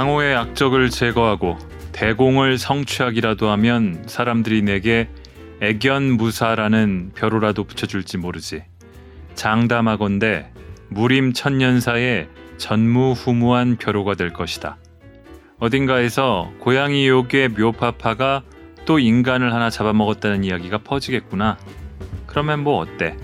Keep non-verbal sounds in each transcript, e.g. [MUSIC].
강호의 악적을 제거하고 대공을 성취하기라도 하면 사람들이 내게 애견무사라는 벼로라도 붙여줄지 모르지. 장담하건대 무림 천년사의 전무후무한 벼로가 될 것이다. 어딘가에서 고양이 요괴 묘파파가 또 인간을 하나 잡아먹었다는 이야기가 퍼지겠구나. 그러면 뭐 어때?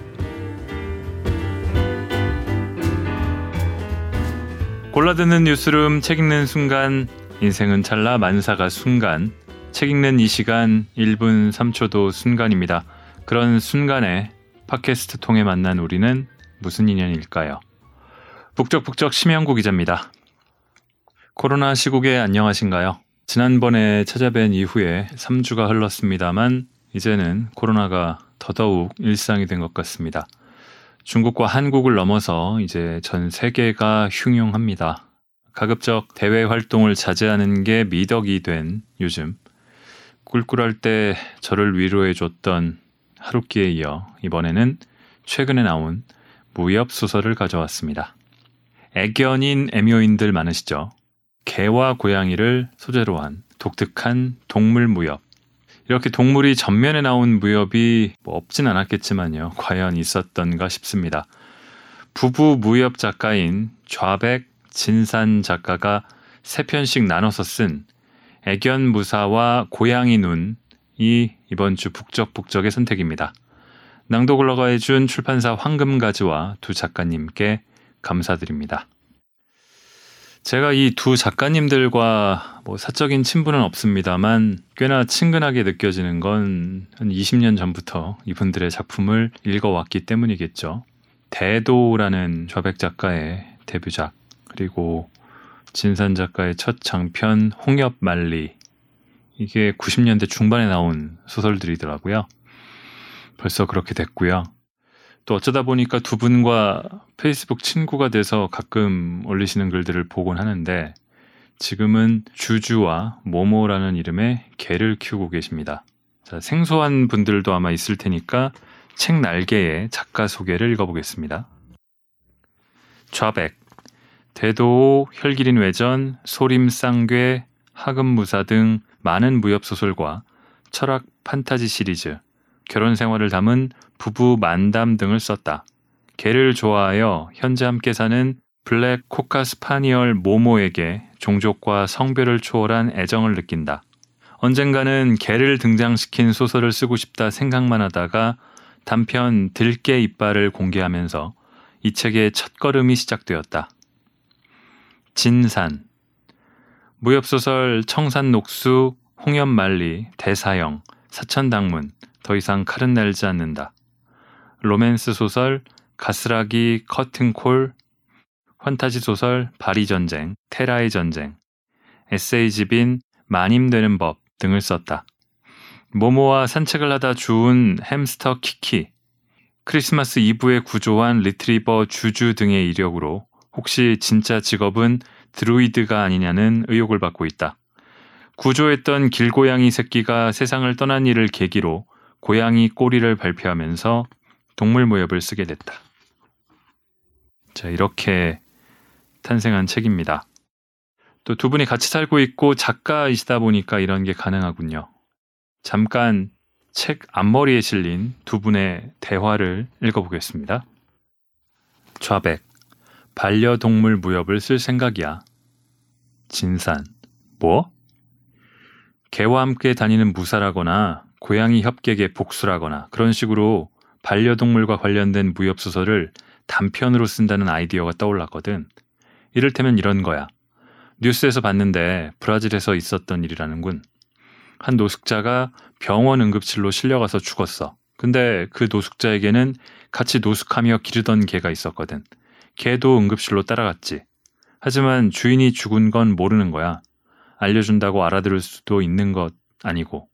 골라듣는 뉴스룸 책 읽는 순간 인생은 찰나 만사가 순간 책 읽는 이 시간 1분 3초도 순간입니다. 그런 순간에 팟캐스트 통해 만난 우리는 무슨 인연일까요? 북적북적 심영구 기자입니다. 코로나 시국에 안녕하신가요? 지난번에 찾아뵌 이후에 3주가 흘렀습니다만 이제는 코로나가 더더욱 일상이 된 것 같습니다. 중국과 한국을 넘어서 이제 전 세계가 흉흉합니다. 가급적 대외 활동을 자제하는 게 미덕이 된 요즘 꿀꿀할 때 저를 위로해 줬던 하루키에 이어 이번에는 최근에 나온 무협 소설을 가져왔습니다. 애견인 애묘인들 많으시죠? 개와 고양이를 소재로 한 독특한 동물 무협. 이렇게 동물이 전면에 나온 무협이 뭐 없진 않았겠지만요. 과연 있었던가 싶습니다. 부부 무협 작가인 좌백 진산 작가가 세 편씩 나눠서 쓴 애견 무사와 고양이 눈이 이번 주 북적북적의 선택입니다. 낭독을 허가해준 출판사 황금가지와 두 작가님께 감사드립니다. 제가 이 두 작가님들과 뭐 사적인 친분은 없습니다만 꽤나 친근하게 느껴지는 건 한 20년 전부터 이분들의 작품을 읽어왔기 때문이겠죠. 대도라는 좌백 작가의 데뷔작 그리고 진산 작가의 첫 장편 홍엽 말리 이게 90년대 중반에 나온 소설들이더라고요. 벌써 그렇게 됐고요. 또 어쩌다 보니까 두 분과 페이스북 친구가 돼서 가끔 올리시는 글들을 보곤 하는데 지금은 주주와 모모라는 이름의 개를 키우고 계십니다. 자, 생소한 분들도 아마 있을 테니까 책 날개의 작가 소개를 읽어보겠습니다. 좌백, 대도, 혈기린 외전, 소림 쌍괴, 하금무사 등 많은 무협 소설과 철학 판타지 시리즈, 결혼 생활을 담은 부부 만담 등을 썼다. 개를 좋아하여 현재 함께 사는 블랙 코카 스파니얼 모모에게 종족과 성별을 초월한 애정을 느낀다. 언젠가는 개를 등장시킨 소설을 쓰고 싶다 생각만 하다가 단편 들깨 이빨을 공개하면서 이 책의 첫걸음이 시작되었다. 진산 무협소설 청산녹수, 홍연만리, 대사형, 사천당문, 더 이상 칼은 날지 않는다. 로맨스 소설 가스라기 커튼콜, 환타지 소설 바리 전쟁, 테라의 전쟁, 에세이집인 마님되는 법 등을 썼다. 모모와 산책을 하다 주운 햄스터 키키, 크리스마스 이브에 구조한 리트리버 주주 등의 이력으로 혹시 진짜 직업은 드루이드가 아니냐는 의혹을 받고 있다. 구조했던 길고양이 새끼가 세상을 떠난 일을 계기로 고양이 꼬리를 발표하면서 동물 무협을 쓰게 됐다. 자, 이렇게 탄생한 책입니다. 또 두 분이 같이 살고 있고 작가이시다 보니까 이런 게 가능하군요. 잠깐 책 앞머리에 실린 두 분의 대화를 읽어보겠습니다. 좌백, 반려동물 무협을 쓸 생각이야. 진산, 뭐? 개와 함께 다니는 무사라거나 고양이 협객의 복수라거나 그런 식으로 반려동물과 관련된 무협소설을 단편으로 쓴다는 아이디어가 떠올랐거든. 이를테면 이런 거야. 뉴스에서 봤는데 브라질에서 있었던 일이라는군. 한 노숙자가 병원 응급실로 실려가서 죽었어. 근데 그 노숙자에게는 같이 노숙하며 기르던 개가 있었거든. 개도 응급실로 따라갔지. 하지만 주인이 죽은 건 모르는 거야. 알려준다고 알아들을 수도 있는 것 아니고.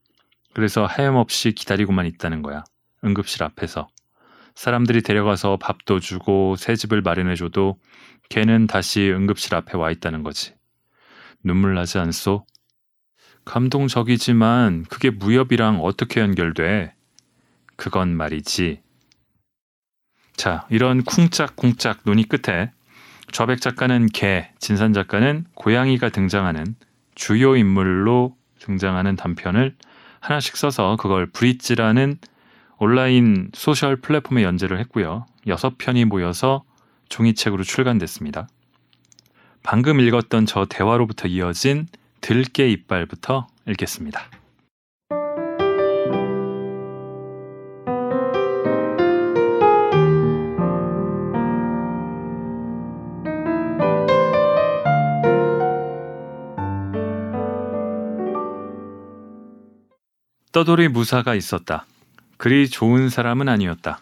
그래서 하염없이 기다리고만 있다는 거야. 응급실 앞에서. 사람들이 데려가서 밥도 주고 새 집을 마련해줘도 걔는 다시 응급실 앞에 와 있다는 거지. 눈물 나지 않소? 감동적이지만 그게 무협이랑 어떻게 연결돼? 그건 말이지. 자, 이런 쿵짝쿵짝 논의 끝에 좌백 작가는 개, 진산 작가는 고양이가 등장하는 주요 인물로 등장하는 단편을 하나씩 써서 그걸 브릿지라는 온라인 소셜 플랫폼에 연재를 했고요. 여섯 편이 모여서 종이책으로 출간됐습니다. 방금 읽었던 저 대화로부터 이어진 들깨 이빨부터 읽겠습니다. 떠돌이 무사가 있었다. 그리 좋은 사람은 아니었다.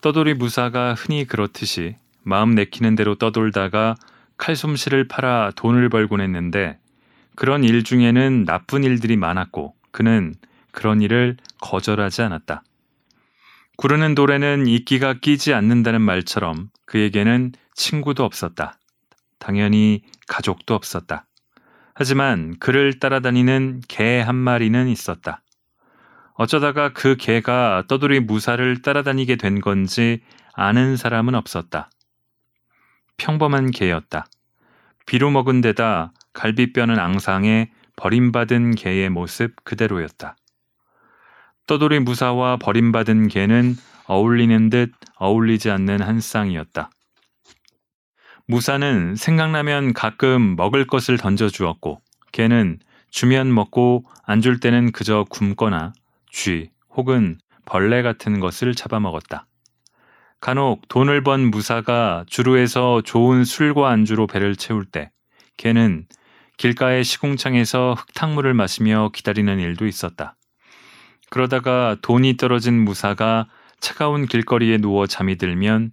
떠돌이 무사가 흔히 그렇듯이 마음 내키는 대로 떠돌다가 칼솜씨를 팔아 돈을 벌곤 했는데 그런 일 중에는 나쁜 일들이 많았고 그는 그런 일을 거절하지 않았다. 구르는 돌에는 이끼가 끼지 않는다는 말처럼 그에게는 친구도 없었다. 당연히 가족도 없었다. 하지만 그를 따라다니는 개 한 마리는 있었다. 어쩌다가 그 개가 떠돌이 무사를 따라다니게 된 건지 아는 사람은 없었다. 평범한 개였다. 비로 먹은 데다 갈비뼈는 앙상해 버림받은 개의 모습 그대로였다. 떠돌이 무사와 버림받은 개는 어울리는 듯 어울리지 않는 한 쌍이었다. 무사는 생각나면 가끔 먹을 것을 던져주었고 개는 주면 먹고 안 줄 때는 그저 굶거나 쥐 혹은 벌레 같은 것을 잡아먹었다. 간혹 돈을 번 무사가 주루에서 좋은 술과 안주로 배를 채울 때 개는 길가의 시궁창에서 흙탕물을 마시며 기다리는 일도 있었다. 그러다가 돈이 떨어진 무사가 차가운 길거리에 누워 잠이 들면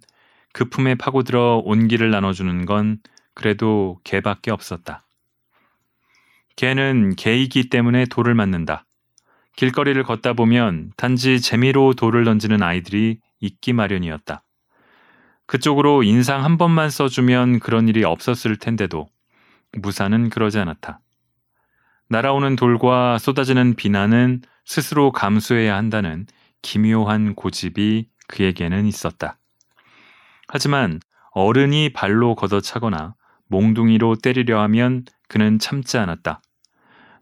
그 품에 파고들어 온기를 나눠주는 건 그래도 개밖에 없었다. 개는 개이기 때문에 돌을 맞는다. 길거리를 걷다 보면 단지 재미로 돌을 던지는 아이들이 있기 마련이었다. 그쪽으로 인상 한 번만 써주면 그런 일이 없었을 텐데도 무사는 그러지 않았다. 날아오는 돌과 쏟아지는 비난은 스스로 감수해야 한다는 기묘한 고집이 그에게는 있었다. 하지만 어른이 발로 걷어차거나 몽둥이로 때리려 하면 그는 참지 않았다.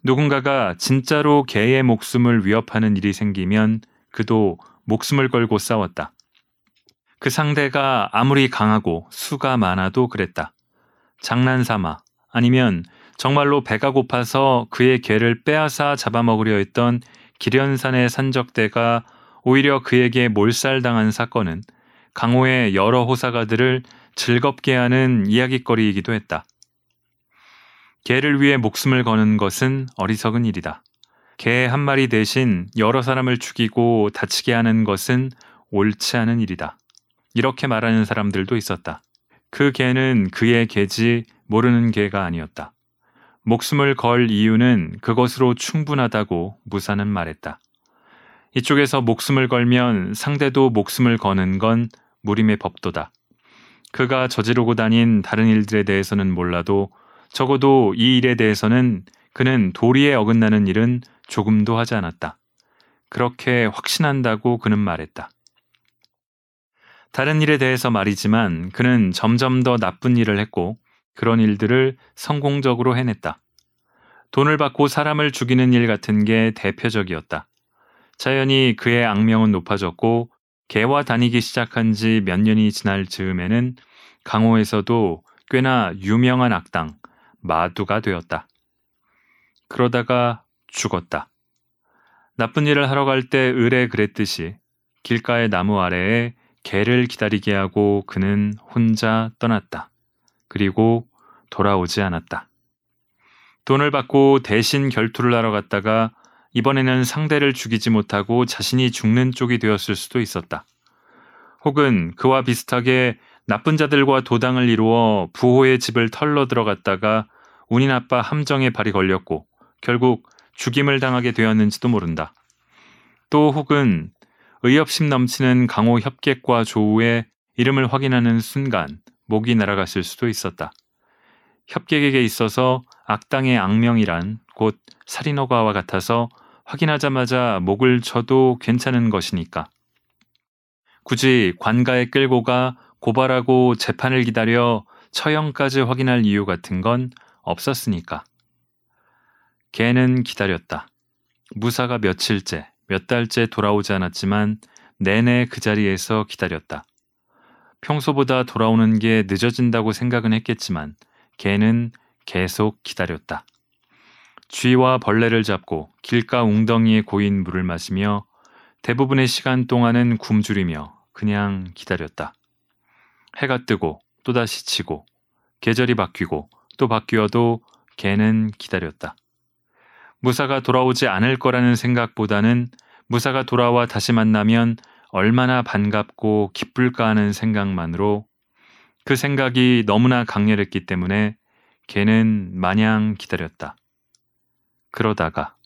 누군가가 진짜로 개의 목숨을 위협하는 일이 생기면 그도 목숨을 걸고 싸웠다. 그 상대가 아무리 강하고 수가 많아도 그랬다. 장난 삼아 아니면 정말로 배가 고파서 그의 개를 빼앗아 잡아먹으려 했던 기련산의 산적대가 오히려 그에게 몰살당한 사건은 강호의 여러 호사가들을 즐겁게 하는 이야기거리이기도 했다. 개를 위해 목숨을 거는 것은 어리석은 일이다. 개 한 마리 대신 여러 사람을 죽이고 다치게 하는 것은 옳지 않은 일이다. 이렇게 말하는 사람들도 있었다. 그 개는 그의 개지 모르는 개가 아니었다. 목숨을 걸 이유는 그것으로 충분하다고 무사는 말했다. 이쪽에서 목숨을 걸면 상대도 목숨을 거는 건 무림의 법도다. 그가 저지르고 다닌 다른 일들에 대해서는 몰라도 적어도 이 일에 대해서는 그는 도리에 어긋나는 일은 조금도 하지 않았다. 그렇게 확신한다고 그는 말했다. 다른 일에 대해서 말이지만 그는 점점 더 나쁜 일을 했고 그런 일들을 성공적으로 해냈다. 돈을 받고 사람을 죽이는 일 같은 게 대표적이었다. 자연히 그의 악명은 높아졌고 개와 다니기 시작한 지 몇 년이 지날 즈음에는 강호에서도 꽤나 유명한 악당, 마두가 되었다. 그러다가 죽었다. 나쁜 일을 하러 갈 때 을에 그랬듯이 길가의 나무 아래에 개를 기다리게 하고 그는 혼자 떠났다. 그리고 돌아오지 않았다. 돈을 받고 대신 결투를 하러 갔다가 이번에는 상대를 죽이지 못하고 자신이 죽는 쪽이 되었을 수도 있었다. 혹은 그와 비슷하게 나쁜 자들과 도당을 이루어 부호의 집을 털러 들어갔다가 운이 나빠 함정에 발이 걸렸고 결국 죽임을 당하게 되었는지도 모른다. 또 혹은 의협심 넘치는 강호 협객과 조우의 이름을 확인하는 순간 목이 날아갔을 수도 있었다. 협객에게 있어서 악당의 악명이란 곧 살인허가와 같아서 확인하자마자 목을 쳐도 괜찮은 것이니까. 굳이 관가에 끌고 가 고발하고 재판을 기다려 처형까지 확인할 이유 같은 건 없었으니까. 걔는 기다렸다. 무사가 며칠째, 몇 달째 돌아오지 않았지만 내내 그 자리에서 기다렸다. 평소보다 돌아오는 게 늦어진다고 생각은 했겠지만 걔는 계속 기다렸다. 쥐와 벌레를 잡고 길가 웅덩이에 고인 물을 마시며 대부분의 시간 동안은 굶주리며 그냥 기다렸다. 해가 뜨고 또다시 치고 계절이 바뀌고 또 바뀌어도 걔는 기다렸다. 무사가 돌아오지 않을 거라는 생각보다는 무사가 돌아와 다시 만나면 얼마나 반갑고 기쁠까 하는 생각만으로 그 생각이 너무나 강렬했기 때문에 걔는 마냥 기다렸다. 그러다가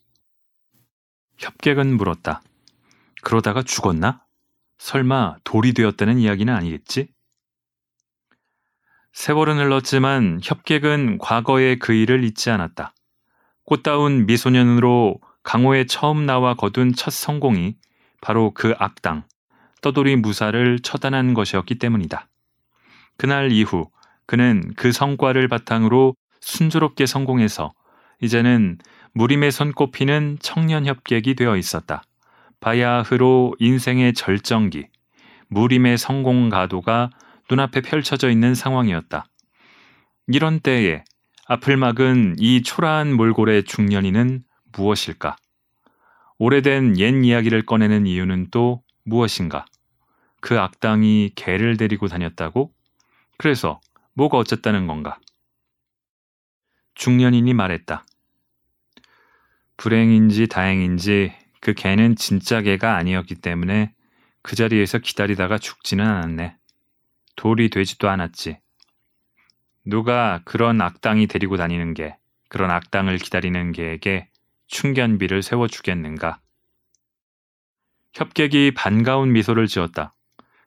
협객은 물었다. 그러다가 죽었나? 설마 돌이 되었다는 이야기는 아니겠지? 세월은 흘렀지만 협객은 과거의 그 일을 잊지 않았다. 꽃다운 미소년으로 강호에 처음 나와 거둔 첫 성공이 바로 그 악당, 떠돌이 무사를 처단한 것이었기 때문이다. 그날 이후 그는 그 성과를 바탕으로 순조롭게 성공해서 이제는 무림에 손꼽히는 청년 협객이 되어 있었다. 바야흐로 인생의 절정기, 무림의 성공 가도가 눈앞에 펼쳐져 있는 상황이었다. 이런 때에 앞을 막은 이 초라한 몰골의 중년이는 무엇일까? 오래된 옛 이야기를 꺼내는 이유는 또 무엇인가? 그 악당이 개를 데리고 다녔다고? 그래서 뭐가 어쨌다는 건가? 중년인이 말했다. 불행인지 다행인지 그 개는 진짜 개가 아니었기 때문에 그 자리에서 기다리다가 죽지는 않았네. 돌이 되지도 않았지. 누가 그런 악당이 데리고 다니는 게, 그런 악당을 기다리는 개에게 충견비를 세워주겠는가? 협객이 반가운 미소를 지었다.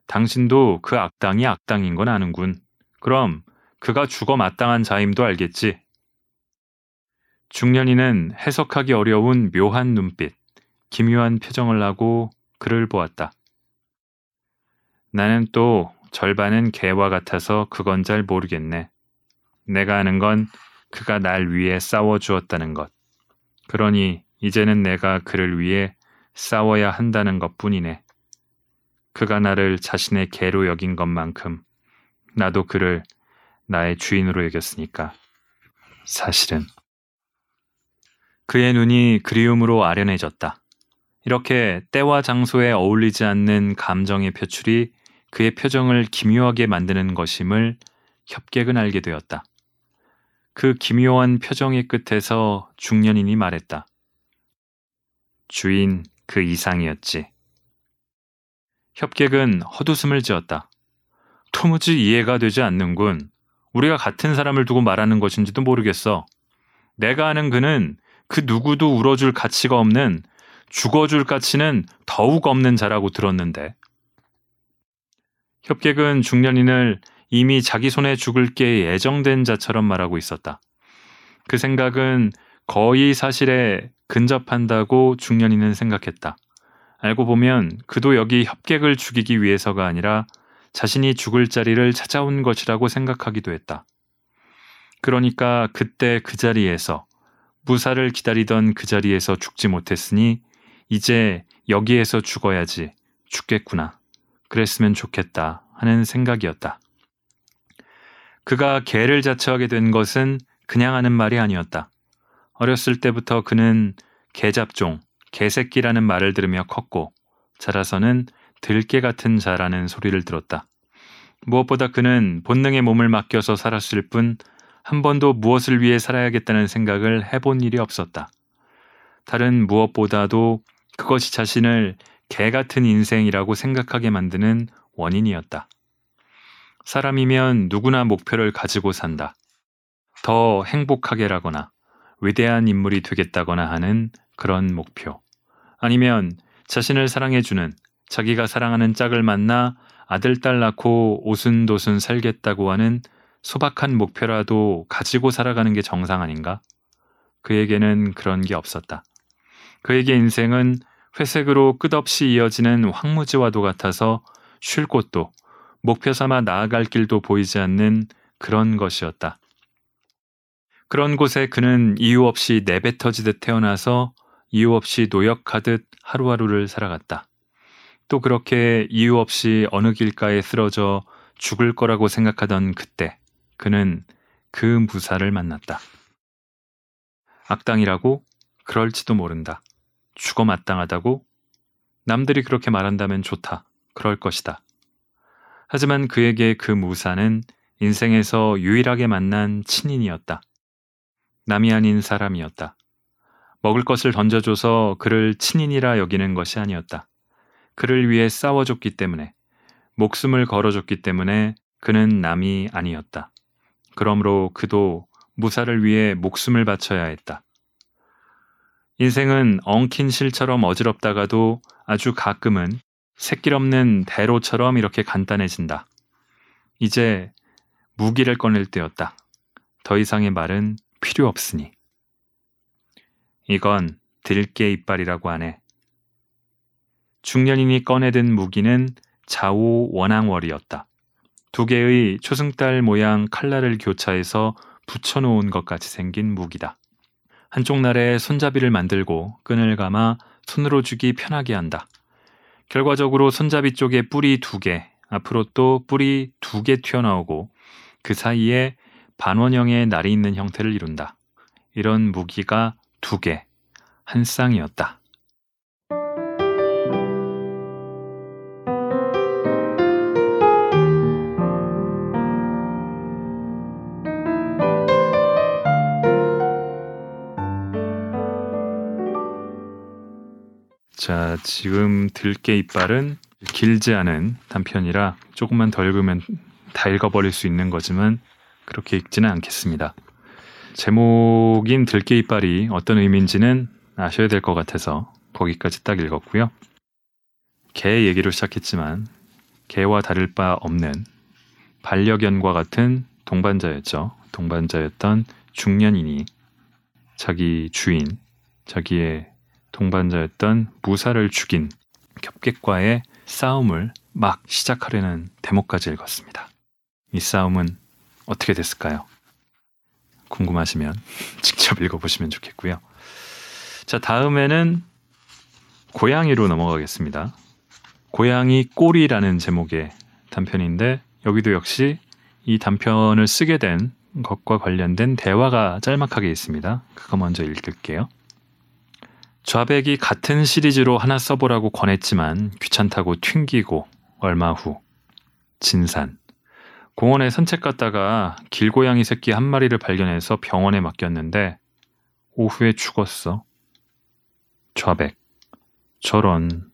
당신도 그 악당이 악당인 건 아는군. 그럼 그가 죽어 마땅한 자임도 알겠지. 중년이는 해석하기 어려운 묘한 눈빛, 기묘한 표정을 하고 그를 보았다. 나는 또 절반은 개와 같아서 그건 잘 모르겠네. 내가 아는 건 그가 날 위해 싸워 주었다는 것. 그러니 이제는 내가 그를 위해 싸워야 한다는 것 뿐이네. 그가 나를 자신의 개로 여긴 것만큼 나도 그를 나의 주인으로 여겼으니까. 사실은. 그의 눈이 그리움으로 아련해졌다. 이렇게 때와 장소에 어울리지 않는 감정의 표출이 그의 표정을 기묘하게 만드는 것임을 협객은 알게 되었다. 그 기묘한 표정의 끝에서 중년인이 말했다. 주인 그 이상이었지. 협객은 헛웃음을 지었다. 도무지 이해가 되지 않는군. 우리가 같은 사람을 두고 말하는 것인지도 모르겠어. 내가 아는 그는 그 누구도 울어줄 가치가 없는 죽어줄 가치는 더욱 없는 자라고 들었는데. 협객은 중년인을 이미 자기 손에 죽을 게 예정된 자처럼 말하고 있었다. 그 생각은 거의 사실에 근접한다고 중년인은 생각했다. 알고 보면 그도 여기 협객을 죽이기 위해서가 아니라 자신이 죽을 자리를 찾아온 것이라고 생각하기도 했다. 그러니까 그때 그 자리에서 무사를 기다리던 그 자리에서 죽지 못했으니 이제 여기에서 죽어야지 죽겠구나. 그랬으면 좋겠다 하는 생각이었다. 그가 개를 자처하게 된 것은 그냥 하는 말이 아니었다. 어렸을 때부터 그는 개잡종, 개새끼라는 말을 들으며 컸고 자라서는 들개 같은 자라는 소리를 들었다. 무엇보다 그는 본능의 몸을 맡겨서 살았을 뿐 한 번도 무엇을 위해 살아야겠다는 생각을 해본 일이 없었다. 다른 무엇보다도 그것이 자신을 개 같은 인생이라고 생각하게 만드는 원인이었다. 사람이면 누구나 목표를 가지고 산다. 더 행복하게라거나 위대한 인물이 되겠다거나 하는 그런 목표. 아니면 자신을 사랑해주는 자기가 사랑하는 짝을 만나 아들, 딸 낳고 오순도순 살겠다고 하는 소박한 목표라도 가지고 살아가는 게 정상 아닌가? 그에게는 그런 게 없었다. 그에게 인생은 회색으로 끝없이 이어지는 황무지와도 같아서 쉴 곳도 목표 삼아 나아갈 길도 보이지 않는 그런 것이었다. 그런 곳에 그는 이유 없이 내뱉어지듯 태어나서 이유 없이 노역하듯 하루하루를 살아갔다. 또 그렇게 이유 없이 어느 길가에 쓰러져 죽을 거라고 생각하던 그때 그는 그 무사를 만났다. 악당이라고? 그럴지도 모른다. 죽어 마땅하다고? 남들이 그렇게 말한다면 좋다. 그럴 것이다. 하지만 그에게 그 무사는 인생에서 유일하게 만난 친인이었다. 남이 아닌 사람이었다. 먹을 것을 던져줘서 그를 친인이라 여기는 것이 아니었다. 그를 위해 싸워줬기 때문에, 목숨을 걸어줬기 때문에 그는 남이 아니었다. 그러므로 그도 무사를 위해 목숨을 바쳐야 했다. 인생은 엉킨 실처럼 어지럽다가도 아주 가끔은 새길 없는 대로처럼 이렇게 간단해진다. 이제 무기를 꺼낼 때였다. 더 이상의 말은 필요 없으니. 이건 들깨 이빨이라고 하네. 중년인이 꺼내든 무기는 좌우 원앙월이었다. 두 개의 초승달 모양 칼날을 교차해서 붙여놓은 것 같이 생긴 무기다. 한쪽 날에 손잡이를 만들고 끈을 감아 손으로 쥐기 편하게 한다. 결과적으로 손잡이 쪽에 뿔이 두 개, 앞으로 또 뿔이 두 개 튀어나오고 그 사이에 반원형의 날이 있는 형태를 이룬다. 이런 무기가 두 개, 한 쌍이었다. 자, 지금 들깨 이빨은 길지 않은 단편이라 조금만 더 읽으면 다 읽어버릴 수 있는 거지만 그렇게 읽지는 않겠습니다. 제목인 들깨 이빨이 어떤 의미인지는 아셔야 될 것 같아서 거기까지 딱 읽었고요. 개 얘기로 시작했지만 개와 다를 바 없는 반려견과 같은 동반자였죠. 동반자였던 중년인이 자기 주인, 자기의 동반자였던 무사를 죽인 겹객과의 싸움을 막 시작하려는 대목까지 읽었습니다. 이 싸움은 어떻게 됐을까요? 궁금하시면 [LAUGHS] 직접 읽어보시면 좋겠고요. 자, 다음에는 고양이로 넘어가겠습니다. 고양이 꼬리라는 제목의 단편인데 여기도 역시 이 단편을 쓰게 된 것과 관련된 대화가 짤막하게 있습니다. 그거 먼저 읽을게요. 좌백이 같은 시리즈로 하나 써보라고 권했지만 귀찮다고 튕기고 얼마 후 진산 공원에 산책 갔다가 길고양이 새끼 한 마리를 발견해서 병원에 맡겼는데 오후에 죽었어. 좌백 저런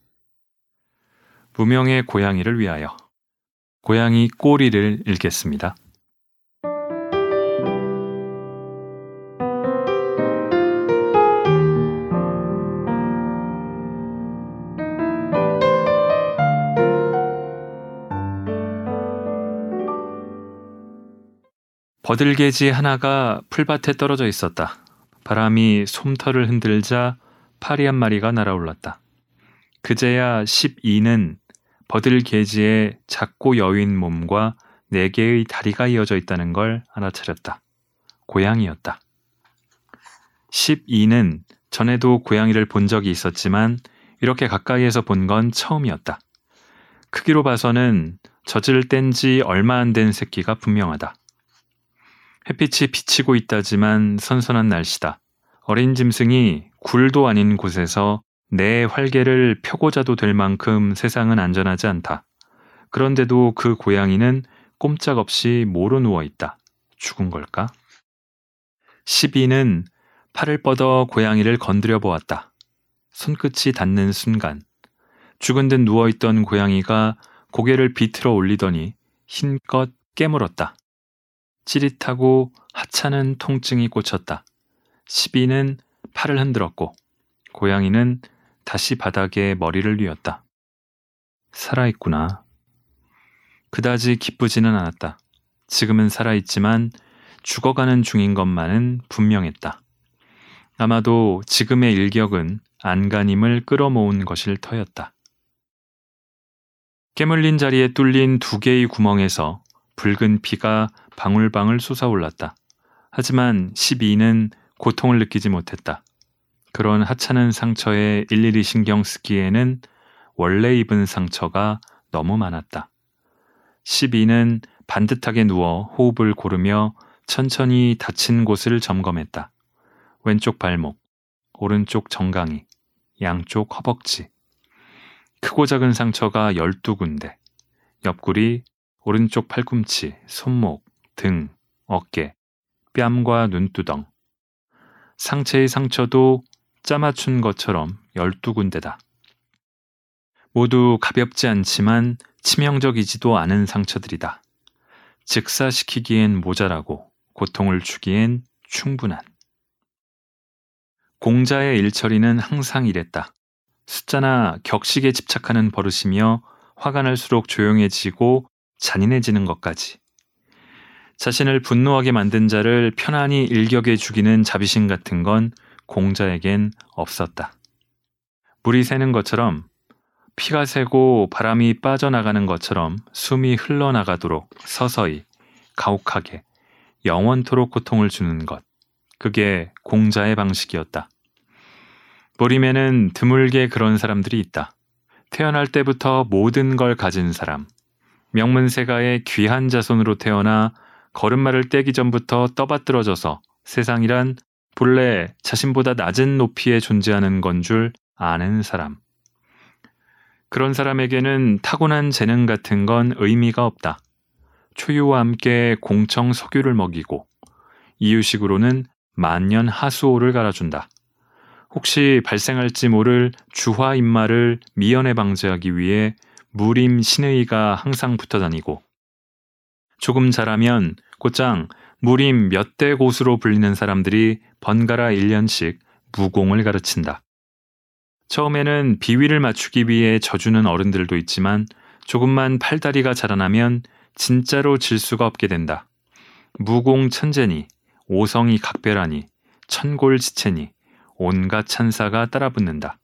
무명의 고양이를 위하여 고양이 꼬리를 읽겠습니다. 버들개지 하나가 풀밭에 떨어져 있었다. 바람이 솜털을 흔들자 파리 한 마리가 날아올랐다. 그제야 12는 버들개지의 작고 여윈 몸과 네 개의 다리가 이어져 있다는 걸 알아차렸다. 고양이였다. 12는 전에도 고양이를 본 적이 있었지만 이렇게 가까이에서 본 건 처음이었다. 크기로 봐서는 젖을 뗀 지 얼마 안 된 새끼가 분명하다. 햇빛이 비치고 있다지만 선선한 날씨다. 어린 짐승이 굴도 아닌 곳에서 내 활개를 펴고 자도 될 만큼 세상은 안전하지 않다. 그런데도 그 고양이는 꼼짝없이 모로 누워 있다. 죽은 걸까? 12는 팔을 뻗어 고양이를 건드려 보았다. 손끝이 닿는 순간 죽은 듯 누워있던 고양이가 고개를 비틀어 올리더니 힘껏 깨물었다. 찌릿하고 하찮은 통증이 꽂혔다. 시비는 팔을 흔들었고 고양이는 다시 바닥에 머리를 뉘었다. 살아있구나. 그다지 기쁘지는 않았다. 지금은 살아있지만 죽어가는 중인 것만은 분명했다. 아마도 지금의 일격은 안간힘을 끌어모은 것일 터였다. 깨물린 자리에 뚫린 두 개의 구멍에서 붉은 피가 방울방울 솟아올랐다. 하지만 12는 고통을 느끼지 못했다. 그런 하찮은 상처에 일일이 신경 쓰기에는 원래 입은 상처가 너무 많았다. 12는 반듯하게 누워 호흡을 고르며 천천히 다친 곳을 점검했다. 왼쪽 발목, 오른쪽 정강이, 양쪽 허벅지. 크고 작은 상처가 12군데. 옆구리, 오른쪽 팔꿈치, 손목, 등, 어깨, 뺨과 눈두덩. 상체의 상처도 짜맞춘 것처럼 12군데다. 모두 가볍지 않지만 치명적이지도 않은 상처들이다. 즉사시키기엔 모자라고 고통을 주기엔 충분한. 공자의 일처리는 항상 이랬다. 숫자나 격식에 집착하는 버릇이며 화가 날수록 조용해지고 잔인해지는 것까지. 자신을 분노하게 만든 자를 편안히 일격에 죽이는 자비심 같은 건 공자에겐 없었다. 물이 새는 것처럼 피가 새고 바람이 빠져나가는 것처럼 숨이 흘러나가도록 서서히 가혹하게 영원토록 고통을 주는 것. 그게 공자의 방식이었다. 모림에는 드물게 그런 사람들이 있다. 태어날 때부터 모든 걸 가진 사람. 명문세가의 귀한 자손으로 태어나 걸음마를 떼기 전부터 떠받들어져서 세상이란 본래 자신보다 낮은 높이에 존재하는 건 줄 아는 사람. 그런 사람에게는 타고난 재능 같은 건 의미가 없다. 초유와 함께 공청 석유를 먹이고 이유식으로는 만년 하수오를 갈아준다. 혹시 발생할지 모를 주화 입마를 미연에 방지하기 위해 무림 신의가 항상 붙어 다니고 조금 자라면 곧장 무림 몇 대 고수로 불리는 사람들이 번갈아 1년씩 무공을 가르친다. 처음에는 비위를 맞추기 위해 져주는 어른들도 있지만 조금만 팔다리가 자라나면 진짜로 질 수가 없게 된다. 무공 천재니, 오성이 각별하니, 천골지체니, 온갖 찬사가 따라붙는다.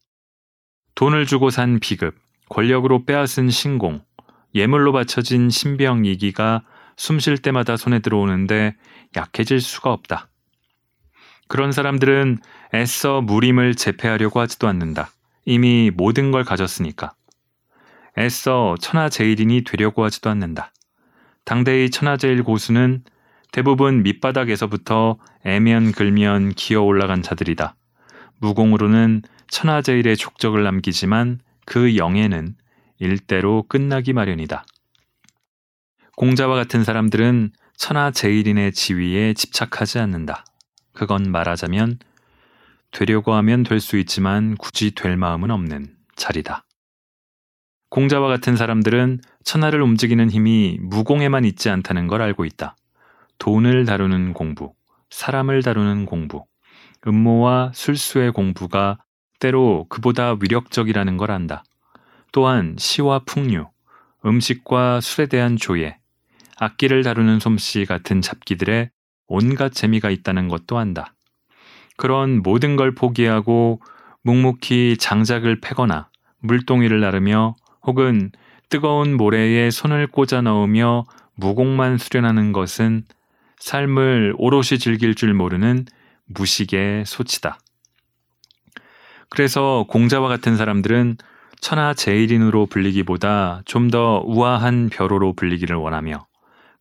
돈을 주고 산 비급, 권력으로 빼앗은 신공, 예물로 바쳐진 신병 이기가 숨 쉴 때마다 손에 들어오는데 약해질 수가 없다. 그런 사람들은 애써 무림을 제패하려고 하지도 않는다. 이미 모든 걸 가졌으니까. 애써 천하제일인이 되려고 하지도 않는다. 당대의 천하제일 고수는 대부분 밑바닥에서부터 애면 글면 기어 올라간 자들이다. 무공으로는 천하제일의 족적을 남기지만 그 영예는 일대로 끝나기 마련이다. 공자와 같은 사람들은 천하 제일인의 지위에 집착하지 않는다. 그건 말하자면 되려고 하면 될 수 있지만 굳이 될 마음은 없는 자리다. 공자와 같은 사람들은 천하를 움직이는 힘이 무공에만 있지 않다는 걸 알고 있다. 돈을 다루는 공부, 사람을 다루는 공부, 음모와 술수의 공부가 때로 그보다 위력적이라는 걸 안다. 또한 시와 풍류, 음식과 술에 대한 조예, 악기를 다루는 솜씨 같은 잡기들에 온갖 재미가 있다는 것도 안다. 그런 모든 걸 포기하고 묵묵히 장작을 패거나 물동이를 나르며 혹은 뜨거운 모래에 손을 꽂아 넣으며 무공만 수련하는 것은 삶을 오롯이 즐길 줄 모르는 무식의 소치다. 그래서 공자와 같은 사람들은 천하 제일인으로 불리기보다 좀 더 우아한 벼로로 불리기를 원하며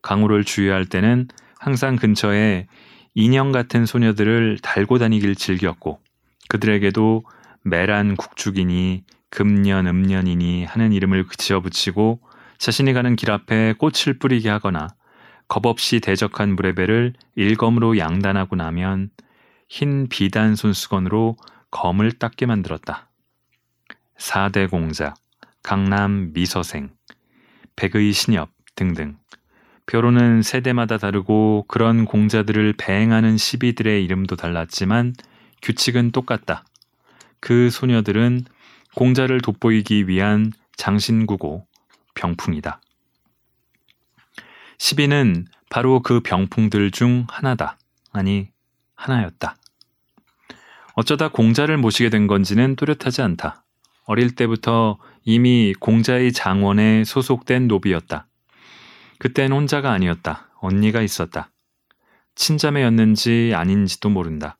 강우를 주유할 때는 항상 근처에 인형 같은 소녀들을 달고 다니길 즐겼고 그들에게도 메란 국죽이니 금년 음년이니 하는 이름을 지어붙이고 자신이 가는 길 앞에 꽃을 뿌리게 하거나 겁없이 대적한 무레배를 일검으로 양단하고 나면 흰 비단 손수건으로 검을 닦게 만들었다. 4대 공자, 강남 미서생, 백의 신엽 등등 벼로는 세대마다 다르고 그런 공자들을 배행하는 시비들의 이름도 달랐지만 규칙은 똑같다. 그 소녀들은 공자를 돋보이기 위한 장신구고 병풍이다. 시비는 바로 그 병풍들 중 하나다. 아니, 하나였다. 어쩌다 공자를 모시게 된 건지는 뚜렷하지 않다. 어릴 때부터 이미 공자의 장원에 소속된 노비였다. 그땐 혼자가 아니었다. 언니가 있었다. 친자매였는지 아닌지도 모른다.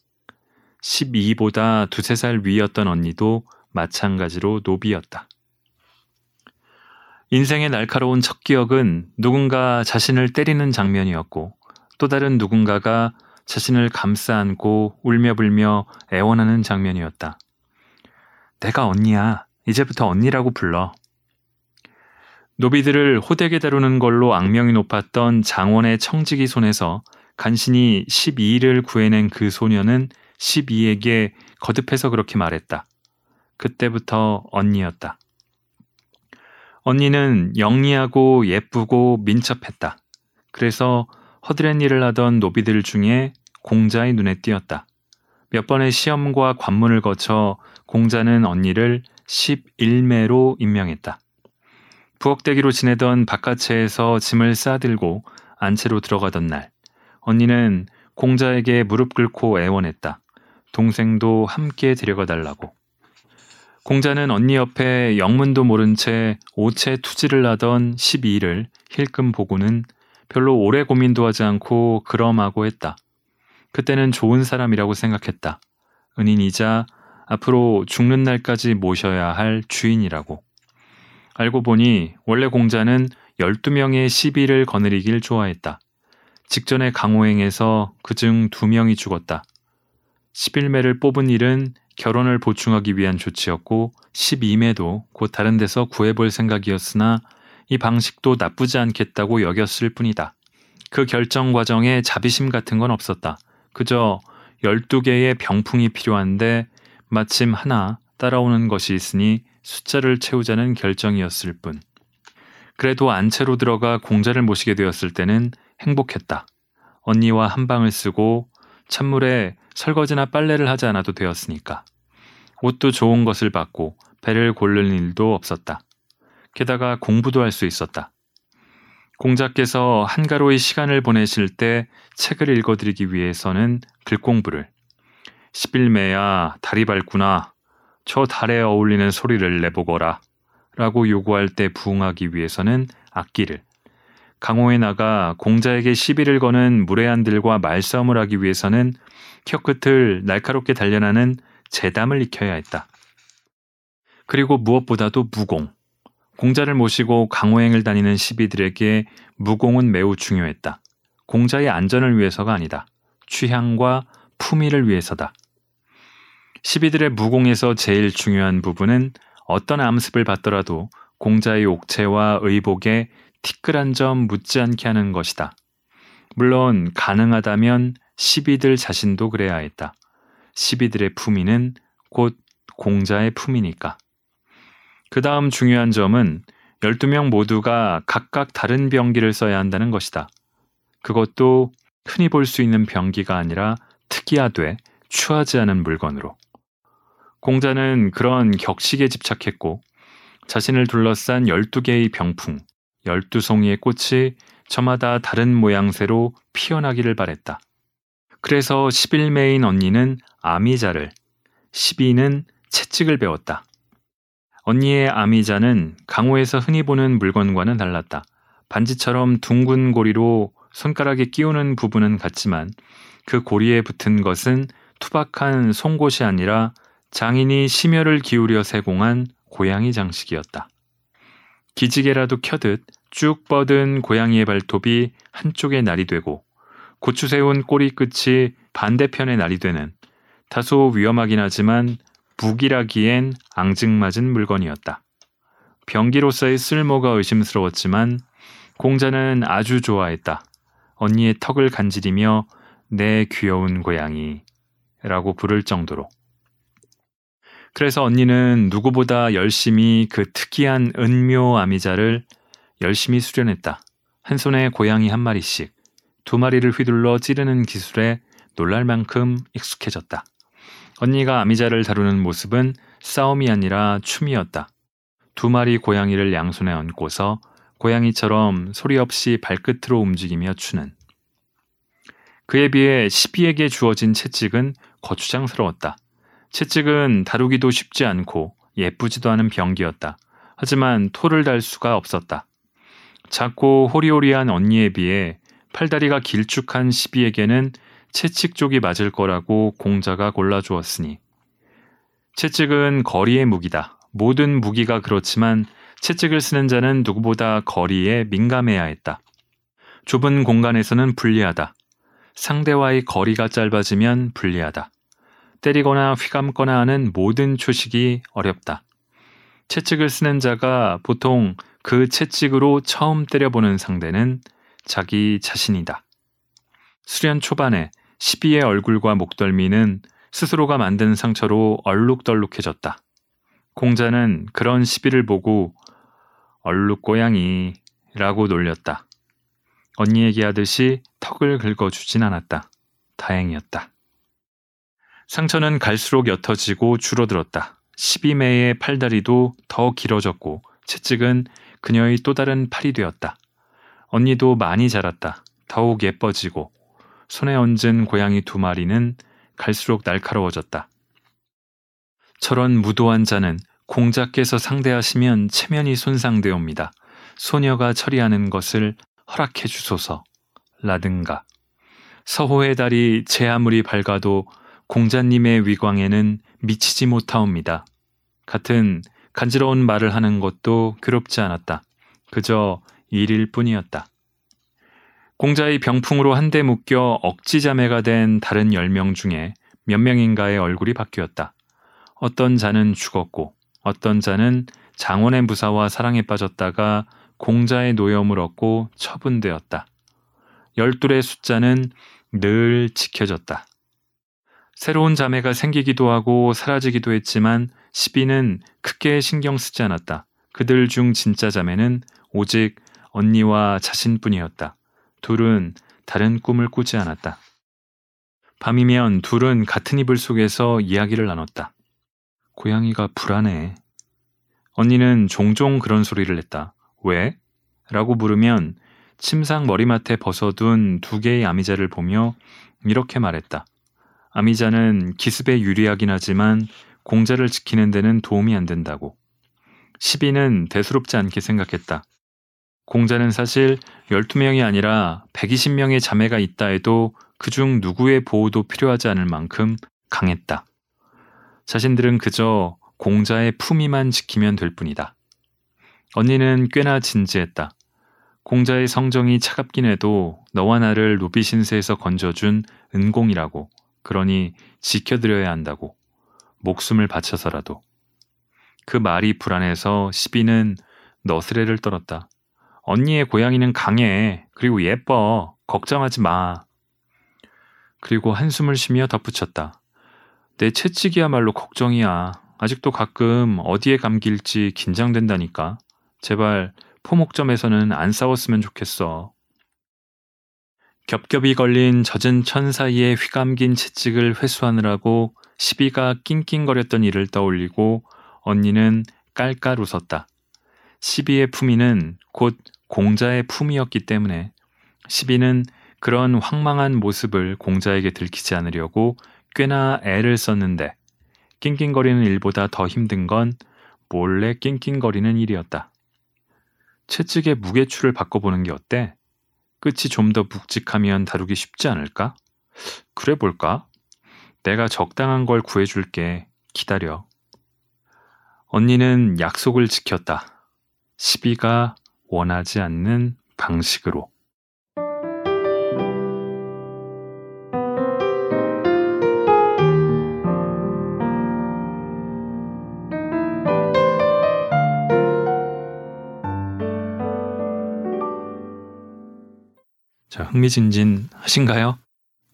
12보다 두세 살 위였던 언니도 마찬가지로 노비였다. 인생의 날카로운 첫 기억은 누군가 자신을 때리는 장면이었고 또 다른 누군가가 자신을 감싸 안고 울며 불며 애원하는 장면이었다. 내가 언니야. 이제부터 언니라고 불러. 노비들을 호되게 다루는 걸로 악명이 높았던 장원의 청지기 손에서 간신히 12일을 구해낸 그 소녀는 12에게 거듭해서 그렇게 말했다. 그때부터 언니였다. 언니는 영리하고 예쁘고 민첩했다. 그래서 허드렛 일을 하던 노비들 중에 공자의 눈에 띄었다. 몇 번의 시험과 관문을 거쳐 공자는 언니를 11매로 임명했다. 부엌대기로 지내던 바깥채에서 짐을 싸들고 안채로 들어가던 날, 언니는 공자에게 무릎 꿇고 애원했다. 동생도 함께 데려가 달라고. 공자는 언니 옆에 영문도 모른 채 오체 투지를 하던 12일을 힐끔 보고는 별로 오래 고민도 하지 않고 그럼하고 했다. 그때는 좋은 사람이라고 생각했다. 은인이자 앞으로 죽는 날까지 모셔야 할 주인이라고. 알고 보니 원래 공자는 12명의 시비를 거느리길 좋아했다. 직전에 강호행에서 그중 2명이 죽었다. 11매를 뽑은 일은 결혼을 보충하기 위한 조치였고 12매도 곧 다른 데서 구해볼 생각이었으나 이 방식도 나쁘지 않겠다고 여겼을 뿐이다. 그 결정 과정에 자비심 같은 건 없었다. 그저 12개의 병풍이 필요한데 마침 하나 따라오는 것이 있으니 숫자를 채우자는 결정이었을 뿐. 그래도 안채로 들어가 공자를 모시게 되었을 때는 행복했다. 언니와 한 방을 쓰고 찬물에 설거지나 빨래를 하지 않아도 되었으니까. 옷도 좋은 것을 받고 배를 고르는 일도 없었다. 게다가 공부도 할 수 있었다. 공자께서 한가로이 시간을 보내실 때 책을 읽어드리기 위해서는 글공부를 11매야 다리 밟구나 저 달에 어울리는 소리를 내보거라 라고 요구할 때 부응하기 위해서는 악기를 강호에 나가 공자에게 시비를 거는 무례한들과 말싸움을 하기 위해서는 혀끝을 날카롭게 단련하는 재담을 익혀야 했다. 그리고 무엇보다도 무공. 공자를 모시고 강호행을 다니는 시비들에게 무공은 매우 중요했다. 공자의 안전을 위해서가 아니다. 취향과 품위를 위해서다. 시비들의 무공에서 제일 중요한 부분은 어떤 암습을 받더라도 공자의 옥체와 의복에 티끌한 점 묻지 않게 하는 것이다. 물론 가능하다면 시비들 자신도 그래야 했다. 시비들의 품위는 곧 공자의 품이니까. 그 다음 중요한 점은 12명 모두가 각각 다른 병기를 써야 한다는 것이다. 그것도 흔히 볼 수 있는 병기가 아니라 특이하되 추하지 않은 물건으로. 공자는 그런 격식에 집착했고 자신을 둘러싼 12개의 병풍, 12송이의 꽃이 저마다 다른 모양새로 피어나기를 바랬다. 그래서 11매인 언니는 아미자를, 12는 채찍을 배웠다. 언니의 아미자는 강호에서 흔히 보는 물건과는 달랐다. 반지처럼 둥근 고리로 손가락에 끼우는 부분은 같지만 그 고리에 붙은 것은 투박한 송곳이 아니라 장인이 심혈을 기울여 세공한 고양이 장식이었다. 기지개라도 켜듯 쭉 뻗은 고양이의 발톱이 한쪽에 날이 되고 고추 세운 꼬리 끝이 반대편에 날이 되는 다소 위험하긴 하지만 무기라기엔 앙증맞은 물건이었다. 병기로서의 쓸모가 의심스러웠지만 공자는 아주 좋아했다. 언니의 턱을 간지리며 내 귀여운 고양이 라고 부를 정도로. 그래서 언니는 누구보다 열심히 그 특이한 은묘 아미자를 열심히 수련했다. 한 손에 고양이 한 마리씩, 두 마리를 휘둘러 찌르는 기술에 놀랄 만큼 익숙해졌다. 언니가 아미자를 다루는 모습은 싸움이 아니라 춤이었다. 두 마리 고양이를 양손에 얹고서 고양이처럼 소리 없이 발끝으로 움직이며 추는. 그에 비해 시비에게 주어진 채찍은 거추장스러웠다. 채찍은 다루기도 쉽지 않고 예쁘지도 않은 병기였다. 하지만 토를 달 수가 없었다. 작고 호리호리한 언니에 비해 팔다리가 길쭉한 시비에게는 채찍 쪽이 맞을 거라고 공자가 골라주었으니 채찍은 거리의 무기다. 모든 무기가 그렇지만 채찍을 쓰는 자는 누구보다 거리에 민감해야 했다. 좁은 공간에서는 불리하다. 상대와의 거리가 짧아지면 불리하다. 때리거나 휘감거나 하는 모든 초식이 어렵다. 채찍을 쓰는 자가 보통 그 채찍으로 처음 때려보는 상대는 자기 자신이다. 수련 초반에 시비의 얼굴과 목덜미는 스스로가 만든 상처로 얼룩덜룩해졌다. 공자는 그런 시비를 보고 얼룩고양이라고 놀렸다. 언니에게 하듯이 턱을 긁어주진 않았다. 다행이었다. 상처는 갈수록 옅어지고 줄어들었다. 12매의 팔다리도 더 길어졌고 채찍은 그녀의 또 다른 팔이 되었다. 언니도 많이 자랐다. 더욱 예뻐지고 손에 얹은 고양이 두 마리는 갈수록 날카로워졌다. 저런 무도한 자는 공자께서 상대하시면 체면이 손상되옵니다. 소녀가 처리하는 것을 허락해 주소서. 라든가. 서호의 달이 제 아무리 밝아도 공자님의 위광에는 미치지 못하옵니다. 같은 간지러운 말을 하는 것도 괴롭지 않았다. 그저 일일 뿐이었다. 공자의 병풍으로 한데 묶여 억지자매가 된 다른 10명 중에 몇 명인가의 얼굴이 바뀌었다. 어떤 자는 죽었고 어떤 자는 장원의 무사와 사랑에 빠졌다가 공자의 노염을 얻고 처분되었다. 열둘의 숫자는 늘 지켜졌다. 새로운 자매가 생기기도 하고 사라지기도 했지만 시비는 크게 신경 쓰지 않았다. 그들 중 진짜 자매는 오직 언니와 자신뿐이었다. 둘은 다른 꿈을 꾸지 않았다. 밤이면 둘은 같은 이불 속에서 이야기를 나눴다. 고양이가 불안해. 언니는 종종 그런 소리를 냈다. 왜? 라고 물으면 침상 머리맡에 벗어둔 두 개의 아미자를 보며 이렇게 말했다. 아미자는 기습에 유리하긴 하지만 공자를 지키는 데는 도움이 안 된다고. 시비는 대수롭지 않게 생각했다. 공자는 사실 12명이 아니라 120명의 자매가 있다 해도 그중 누구의 보호도 필요하지 않을 만큼 강했다. 자신들은 그저 공자의 품위만 지키면 될 뿐이다. 언니는 꽤나 진지했다. 공자의 성정이 차갑긴 해도 너와 나를 노비 신세에서 건져준 은공이라고. 그러니 지켜드려야 한다고. 목숨을 바쳐서라도. 그 말이 불안해서 시비는 너스레를 떨었다. 언니의 고양이는 강해. 그리고 예뻐. 걱정하지 마. 그리고 한숨을 쉬며 덧붙였다. 내 채찍이야말로 걱정이야. 아직도 가끔 어디에 감길지 긴장된다니까. 제발 포목점에서는 안 싸웠으면 좋겠어. 겹겹이 걸린 젖은 천 사이에 휘감긴 채찍을 회수하느라고 시비가 낑낑거렸던 일을 떠올리고 언니는 깔깔 웃었다. 시비의 품위는 곧 공자의 품이었기 때문에 시비는 그런 황망한 모습을 공자에게 들키지 않으려고 꽤나 애를 썼는데 낑낑거리는 일보다 더 힘든 건 몰래 낑낑거리는 일이었다. 채찍의 무게추를 바꿔보는 게 어때? 끝이 좀 더 묵직하면 다루기 쉽지 않을까? 그래 볼까? 내가 적당한 걸 구해줄게. 기다려. 언니는 약속을 지켰다. 시비가 원하지 않는 방식으로. 흥미진진 하신가요?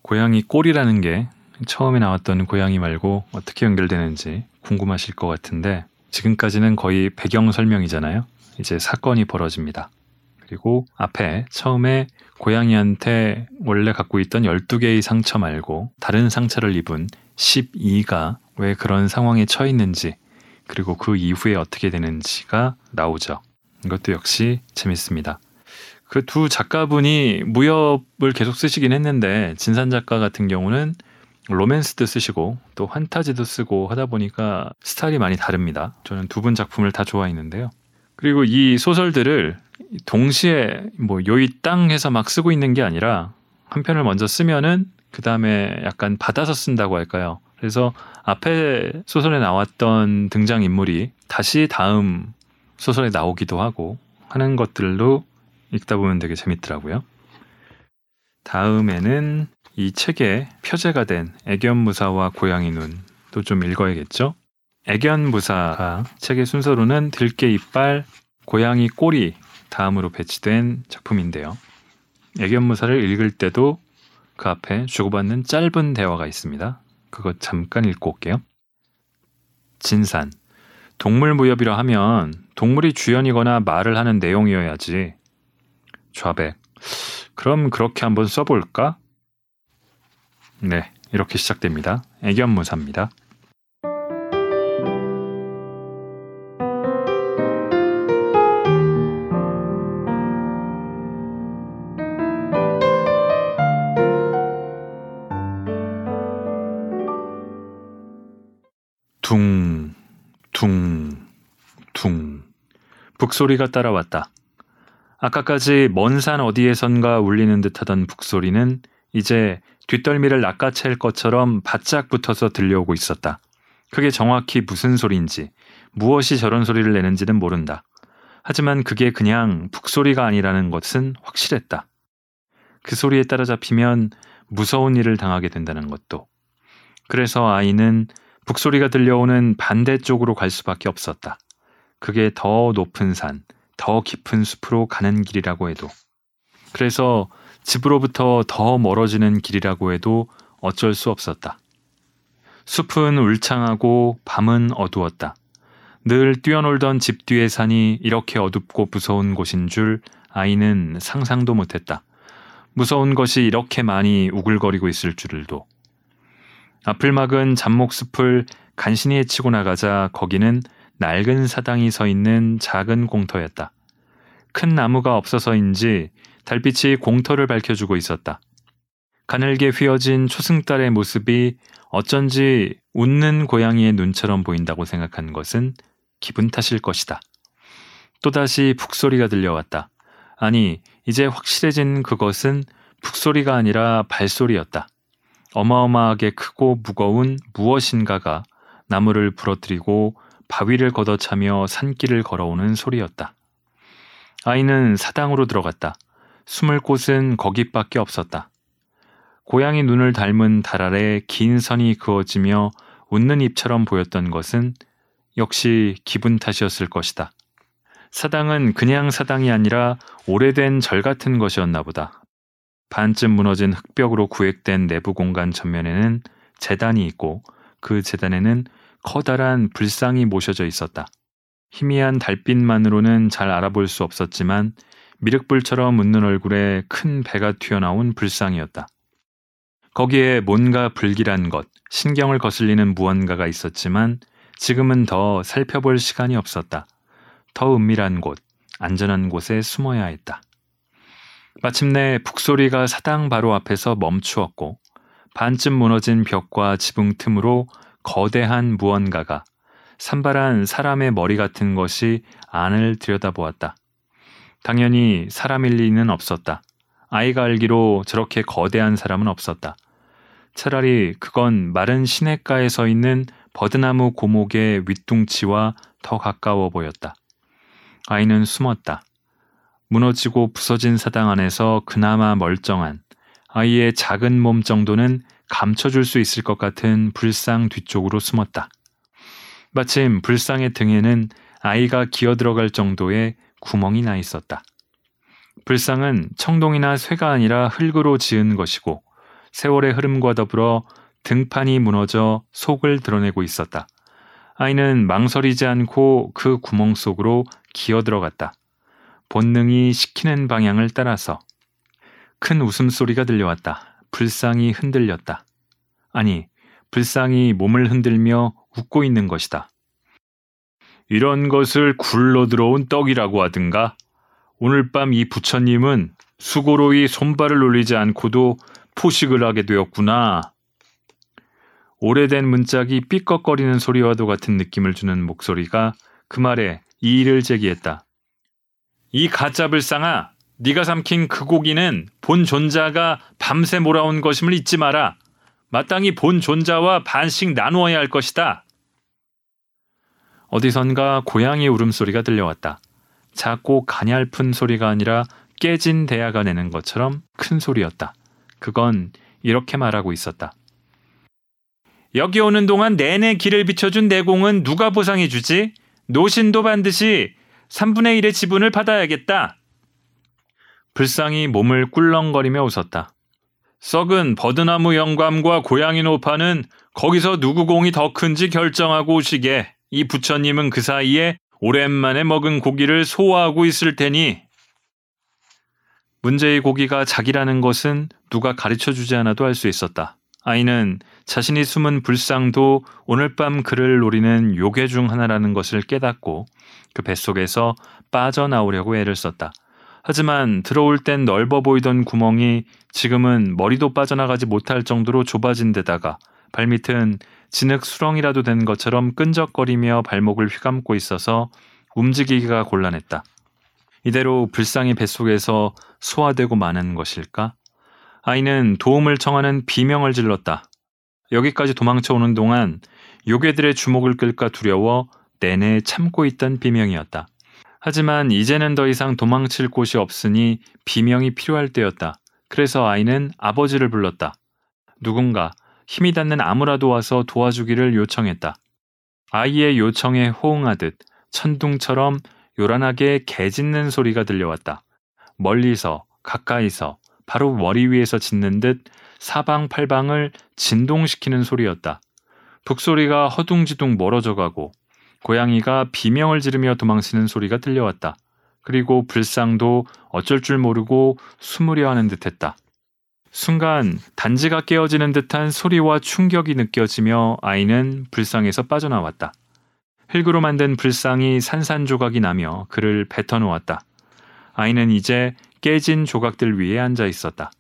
고양이 꼴이라는 게 처음에 나왔던 고양이 말고 어떻게 연결되는지 궁금하실 것 같은데 지금까지는 거의 배경 설명이잖아요. 이제 사건이 벌어집니다. 그리고 앞에 처음에 고양이한테 원래 갖고 있던 12개의 상처 말고 다른 상처를 입은 12가 왜 그런 상황에 처했는지 그리고 그 이후에 어떻게 되는지가 나오죠. 이것도 역시 재밌습니다. 그 두 작가분이 무협을 계속 쓰시긴 했는데 진산 작가 같은 경우는 로맨스도 쓰시고 또 환타지도 쓰고 하다 보니까 스타일이 많이 다릅니다. 저는 두 분 작품을 다 좋아했는데요. 그리고 이 소설들을 동시에 뭐 요이 땅 해서 막 쓰고 있는 게 아니라 한 편을 먼저 쓰면은 그 다음에 약간 받아서 쓴다고 할까요? 그래서 앞에 소설에 나왔던 등장 인물이 다시 다음 소설에 나오기도 하고 하는 것들도 읽다 보면 되게 재밌더라고요. 다음에는 이 책에 표제가 된 애견무사와 고양이 눈도 좀 읽어야겠죠. 애견무사가 책의 순서로는 들깨 이빨, 고양이 꼬리 다음으로 배치된 작품인데요. 애견무사를 읽을 때도 그 앞에 주고받는 짧은 대화가 있습니다. 그거 잠깐 읽고 올게요. 진산. 동물 무협이라 하면 동물이 주연이거나 말을 하는 내용이어야지. 좌백. 그럼 그렇게 한번 써볼까? 네, 이렇게 시작됩니다. 애견무사입니다. 둥, 둥, 둥. 북소리가 따라왔다. 아까까지 먼 산 어디에선가 울리는 듯하던 북소리는 이제 뒷덜미를 낚아챌 것처럼 바짝 붙어서 들려오고 있었다. 그게 정확히 무슨 소리인지, 무엇이 저런 소리를 내는지는 모른다. 하지만 그게 그냥 북소리가 아니라는 것은 확실했다. 그 소리에 따라잡히면 무서운 일을 당하게 된다는 것도. 그래서 아이는 북소리가 들려오는 반대쪽으로 갈 수밖에 없었다. 그게 더 높은 산, 더 깊은 숲으로 가는 길이라고 해도. 그래서 집으로부터 더 멀어지는 길이라고 해도 어쩔 수 없었다. 숲은 울창하고 밤은 어두웠다. 늘 뛰어놀던 집 뒤의 산이 이렇게 어둡고 무서운 곳인 줄 아이는 상상도 못했다. 무서운 것이 이렇게 많이 우글거리고 있을 줄도. 앞을 막은 잡목숲을 간신히 헤치고 나가자 거기는 낡은 사당이 서 있는 작은 공터였다. 큰 나무가 없어서인지 달빛이 공터를 밝혀주고 있었다. 가늘게 휘어진 초승달의 모습이 어쩐지 웃는 고양이의 눈처럼 보인다고 생각한 것은 기분 탓일 것이다. 또다시 북소리가 들려왔다. 아니, 이제 확실해진 그것은 북소리가 아니라 발소리였다. 어마어마하게 크고 무거운 무엇인가가 나무를 부러뜨리고 바위를 걷어차며 산길을 걸어오는 소리였다. 아이는 사당으로 들어갔다. 숨을 곳은 거기밖에 없었다. 고양이 눈을 닮은 달 아래 긴 선이 그어지며 웃는 입처럼 보였던 것은 역시 기분 탓이었을 것이다. 사당은 그냥 사당이 아니라 오래된 절 같은 것이었나 보다. 반쯤 무너진 흙벽으로 구획된 내부 공간 전면에는 재단이 있고 그 재단에는 커다란 불상이 모셔져 있었다. 희미한 달빛만으로는 잘 알아볼 수 없었지만 미륵불처럼 웃는 얼굴에 큰 배가 튀어나온 불상이었다. 거기에 뭔가 불길한 것, 신경을 거슬리는 무언가가 있었지만 지금은 더 살펴볼 시간이 없었다. 더 은밀한 곳, 안전한 곳에 숨어야 했다. 마침내 북소리가 사당 바로 앞에서 멈추었고 반쯤 무너진 벽과 지붕 틈으로 거대한 무언가가 산발한 사람의 머리 같은 것이 안을 들여다보았다. 당연히 사람일 리는 없었다. 아이가 알기로 저렇게 거대한 사람은 없었다. 차라리 그건 마른 시냇가에 서 있는 버드나무 고목의 윗둥치와 더 가까워 보였다. 아이는 숨었다. 무너지고 부서진 사당 안에서 그나마 멀쩡한 아이의 작은 몸 정도는 감춰줄 수 있을 것 같은 불상 뒤쪽으로 숨었다. 마침 불상의 등에는 아이가 기어 들어갈 정도의 구멍이 나 있었다. 불상은 청동이나 쇠가 아니라 흙으로 지은 것이고 세월의 흐름과 더불어 등판이 무너져 속을 드러내고 있었다. 아이는 망설이지 않고 그 구멍 속으로 기어 들어갔다. 본능이 시키는 방향을 따라서 큰 웃음소리가 들려왔다. 불상이 흔들렸다. 아니, 불상이 몸을 흔들며 웃고 있는 것이다. 이런 것을 굴러 들어온 떡이라고 하든가. 오늘 밤 이 부처님은 수고로이 손발을 올리지 않고도 포식을 하게 되었구나. 오래된 문짝이 삐걱거리는 소리와도 같은 느낌을 주는 목소리가 그 말에 이의를 제기했다. 이 가짜 불상아, 네가 삼킨 그 고기는 본 존자가 밤새 몰아온 것임을 잊지 마라. 마땅히 본 존자와 반씩 나누어야 할 것이다. 어디선가 고양이 울음소리가 들려왔다. 작고 가냘픈 소리가 아니라 깨진 대야가 내는 것처럼 큰 소리였다. 그건 이렇게 말하고 있었다. 여기 오는 동안 내내 길을 비춰준 내공은 누가 보상해주지? 노신도 반드시 3분의 1의 지분을 받아야겠다. 불상이 몸을 꿀렁거리며 웃었다. 썩은 버드나무 영감과 고양이 노파는 거기서 누구 공이 더 큰지 결정하고 오시게. 이 부처님은 그 사이에 오랜만에 먹은 고기를 소화하고 있을 테니 문제의 고기가 자기라는 것은 누가 가르쳐 주지 않아도 알 수 있었다. 아이는 자신이 숨은 불상도 오늘 밤 그를 노리는 요괴 중 하나라는 것을 깨닫고 그 뱃속에서 빠져나오려고 애를 썼다. 하지만 들어올 땐 넓어 보이던 구멍이 지금은 머리도 빠져나가지 못할 정도로 좁아진 데다가 발밑은 진흙 수렁이라도 된 것처럼 끈적거리며 발목을 휘감고 있어서 움직이기가 곤란했다. 이대로 불상이 뱃속에서 소화되고 마는 것일까? 아이는 도움을 청하는 비명을 질렀다. 여기까지 도망쳐 오는 동안 요괴들의 주목을 끌까 두려워 내내 참고 있던 비명이었다. 하지만 이제는 더 이상 도망칠 곳이 없으니 비명이 필요할 때였다. 그래서 아이는 아버지를 불렀다. 누군가 힘이 닿는 아무라도 와서 도와주기를 요청했다. 아이의 요청에 호응하듯 천둥처럼 요란하게 개 짖는 소리가 들려왔다. 멀리서, 가까이서, 바로 머리 위에서 짖는 듯 사방팔방을 진동시키는 소리였다. 북소리가 허둥지둥 멀어져 가고 고양이가 비명을 지르며 도망치는 소리가 들려왔다. 그리고 불상도 어쩔 줄 모르고 숨으려 하는 듯했다. 순간 단지가 깨어지는 듯한 소리와 충격이 느껴지며 아이는 불상에서 빠져나왔다. 흙으로 만든 불상이 산산조각이 나며 그를 뱉어놓았다. 아이는 이제 깨진 조각들 위에 앉아 있었다.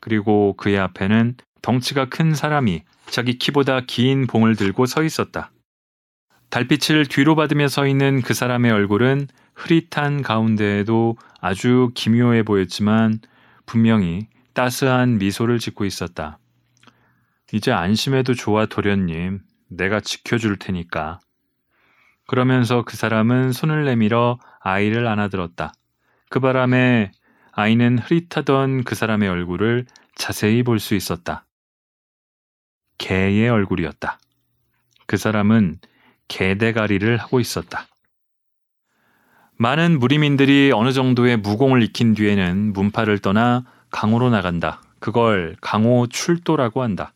그리고 그의 앞에는 덩치가 큰 사람이 자기 키보다 긴 봉을 들고 서 있었다. 달빛을 뒤로 받으며 서 있는 그 사람의 얼굴은 흐릿한 가운데에도 아주 기묘해 보였지만 분명히 따스한 미소를 짓고 있었다. 이제 안심해도 좋아 도련님. 내가 지켜줄 테니까. 그러면서 그 사람은 손을 내밀어 아이를 안아들었다. 그 바람에 아이는 흐릿하던 그 사람의 얼굴을 자세히 볼 수 있었다. 개의 얼굴이었다. 그 사람은 개대가리를 하고 있었다. 많은 무리민들이 어느 정도의 무공을 익힌 뒤에는 문파를 떠나 강호로 나간다. 그걸 강호 출도라고 한다.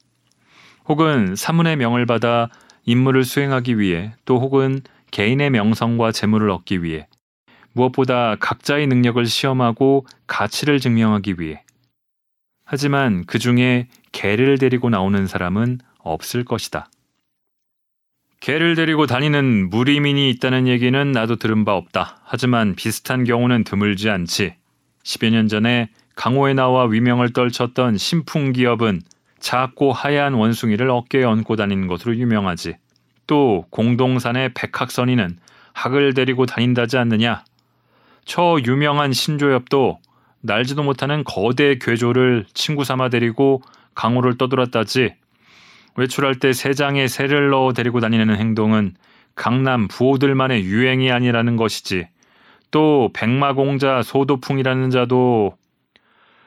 혹은 사문의 명을 받아 임무를 수행하기 위해 또 혹은 개인의 명성과 재물을 얻기 위해 무엇보다 각자의 능력을 시험하고 가치를 증명하기 위해 하지만 그 중에 개를 데리고 나오는 사람은 없을 것이다. 개를 데리고 다니는 무리민이 있다는 얘기는 나도 들은 바 없다. 하지만 비슷한 경우는 드물지 않지. 10여 년 전에 강호에 나와 위명을 떨쳤던 신풍 기업은 작고 하얀 원숭이를 어깨에 얹고 다니는 것으로 유명하지. 또 공동산의 백학선이는 학을 데리고 다닌다지 않느냐. 저 유명한 신조엽도 날지도 못하는 거대 괴조를 친구 삼아 데리고 강호를 떠돌았다지. 외출할 때세 장에 새를 넣어 데리고 다니는 행동은 강남 부호들만의 유행이 아니라는 것이지. 또 백마공자 소도풍이라는 자도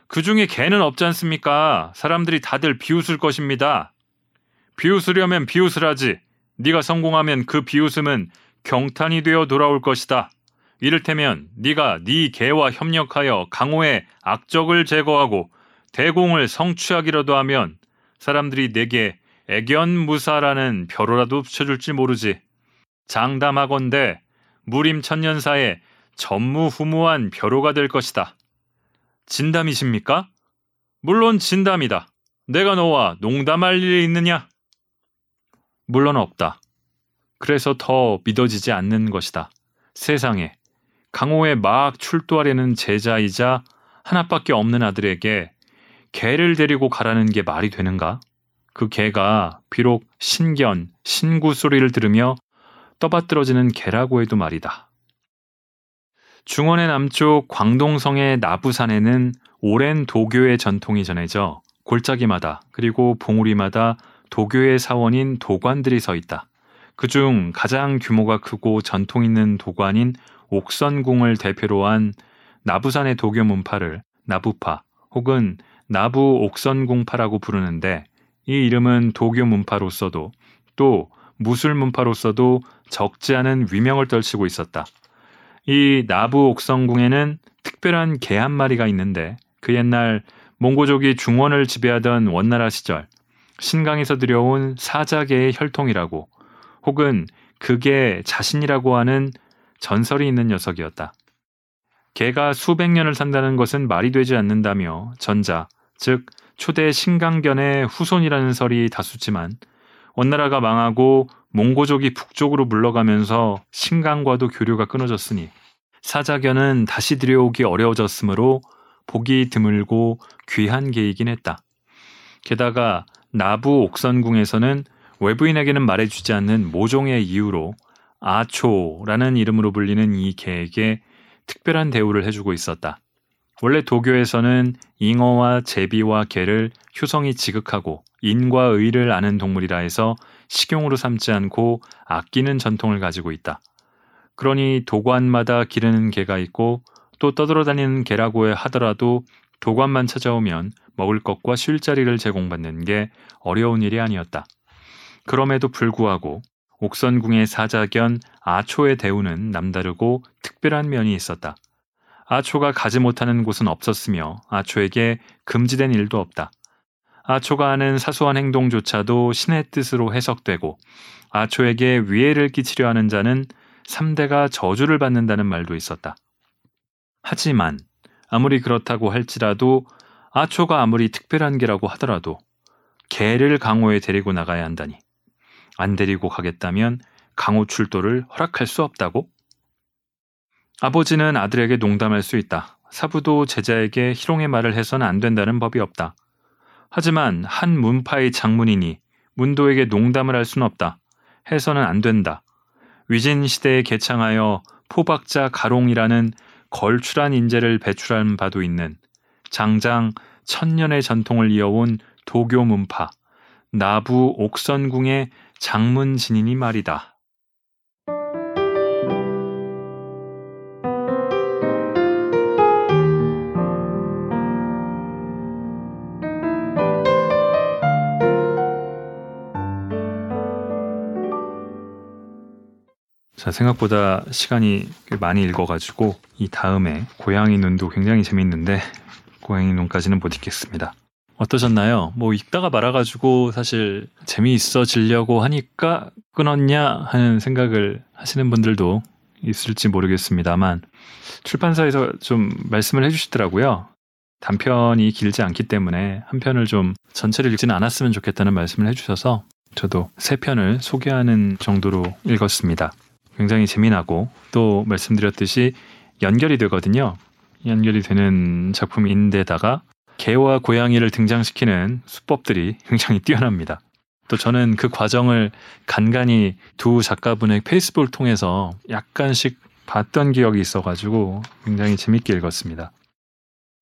그 중에 개는 없지 않습니까? 사람들이 다들 비웃을 것입니다. 비웃으려면 비웃을하지. 네가 성공하면 그 비웃음은 경탄이 되어 돌아올 것이다. 이를테면 네가 네 개와 협력하여 강호의 악적을 제거하고 대공을 성취하기라도 하면 사람들이 내게 애견무사라는 벼로라도 붙여줄지 모르지. 장담하건대 무림 천년사에 전무후무한 벼로가 될 것이다. 진담이십니까? 물론 진담이다. 내가 너와 농담할 일이 있느냐? 물론 없다. 그래서 더 믿어지지 않는 것이다. 세상에 강호에 막 출두하려는 제자이자 하나밖에 없는 아들에게 개를 데리고 가라는 게 말이 되는가? 그 개가 비록 신견, 신구 소리를 들으며 떠받들어지는 개라고 해도 말이다. 중원의 남쪽 광동성의 나부산에는 오랜 도교의 전통이 전해져 골짜기마다 그리고 봉우리마다 도교의 사원인 도관들이 서 있다. 그중 가장 규모가 크고 전통 있는 도관인 옥선궁을 대표로 한 나부산의 도교 문파를 나부파 혹은 나부 옥선궁파라고 부르는데 이 이름은 도교 문파로서도 또 무술 문파로서도 적지 않은 위명을 떨치고 있었다. 이 나부 옥선궁에는 특별한 개 한 마리가 있는데 그 옛날 몽고족이 중원을 지배하던 원나라 시절 신강에서 들여온 사자개의 혈통이라고 혹은 그게 자신이라고 하는 전설이 있는 녀석이었다. 개가 수백 년을 산다는 것은 말이 되지 않는다며 전자, 즉 초대 신강견의 후손이라는 설이 다수지만 원나라가 망하고 몽고족이 북쪽으로 물러가면서 신강과도 교류가 끊어졌으니 사자견은 다시 들여오기 어려워졌으므로 보기 드물고 귀한 개이긴 했다. 게다가 나부 옥선궁에서는 외부인에게는 말해주지 않는 모종의 이유로 아초라는 이름으로 불리는 이 개에게 특별한 대우를 해주고 있었다. 원래 도교에서는 잉어와 제비와 개를 효성이 지극하고 인과 의를 아는 동물이라 해서 식용으로 삼지 않고 아끼는 전통을 가지고 있다. 그러니 도관마다 기르는 개가 있고 또 떠돌아다니는 개라고 하더라도 도관만 찾아오면 먹을 것과 쉴 자리를 제공받는 게 어려운 일이 아니었다. 그럼에도 불구하고 옥선궁의 사자견 아초의 대우는 남다르고 특별한 면이 있었다. 아초가 가지 못하는 곳은 없었으며 아초에게 금지된 일도 없다. 아초가 하는 사소한 행동조차도 신의 뜻으로 해석되고 아초에게 위해를 끼치려 하는 자는 3대가 저주를 받는다는 말도 있었다. 하지만 아무리 그렇다고 할지라도 아초가 아무리 특별한 개라고 하더라도 개를 강호에 데리고 나가야 한다니. 안 데리고 가겠다면 강호 출도를 허락할 수 없다고? 아버지는 아들에게 농담할 수 있다. 사부도 제자에게 희롱의 말을 해서는 안 된다는 법이 없다. 하지만 한 문파의 장문이니 문도에게 농담을 할 수는 없다. 해서는 안 된다. 위진 시대에 개창하여 포박자 가롱이라는 걸출한 인재를 배출한 바도 있는 장장 천년의 전통을 이어온 도교 문파 나부 옥선궁의 장문 진인이 말이다. 자, 생각보다 시간이 많이 읽어가지고 이 다음에 고양이 눈도 굉장히 재밌는데 고양이 눈까지는 못 읽겠습니다. 어떠셨나요? 뭐 읽다가 말아가지고 사실 재미있어지려고 하니까 끊었냐 하는 생각을 하시는 분들도 있을지 모르겠습니다만 출판사에서 좀 말씀을 해주시더라고요. 단편이 길지 않기 때문에 한 편을 좀 전체를 읽지는 않았으면 좋겠다는 말씀을 해주셔서 저도 세 편을 소개하는 정도로 읽었습니다. 굉장히 재미나고 또 말씀드렸듯이 연결이 되거든요. 연결이 되는 작품인데다가 개와 고양이를 등장시키는 수법들이 굉장히 뛰어납니다. 또 저는 그 과정을 간간히 두 작가분의 페이스북을 통해서 약간씩 봤던 기억이 있어가지고 굉장히 재밌게 읽었습니다.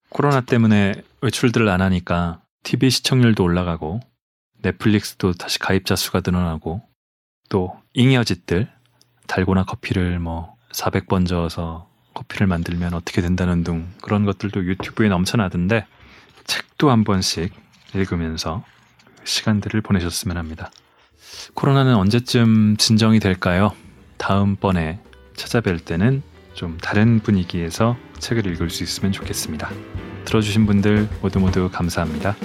코로나 때문에 외출들을 안 하니까 TV 시청률도 올라가고 넷플릭스도 다시 가입자 수가 늘어나고 또 잉여짓들 달고나 커피를 뭐 400번 저어서 커피를 만들면 어떻게 된다는 등 그런 것들도 유튜브에 넘쳐나던데 책도 한 번씩 읽으면서 시간들을 보내셨으면 합니다. 코로나는 언제쯤 진정이 될까요? 다음번에 찾아뵐 때는 좀 다른 분위기에서 책을 읽을 수 있으면 좋겠습니다. 들어주신 분들 모두 모두 감사합니다.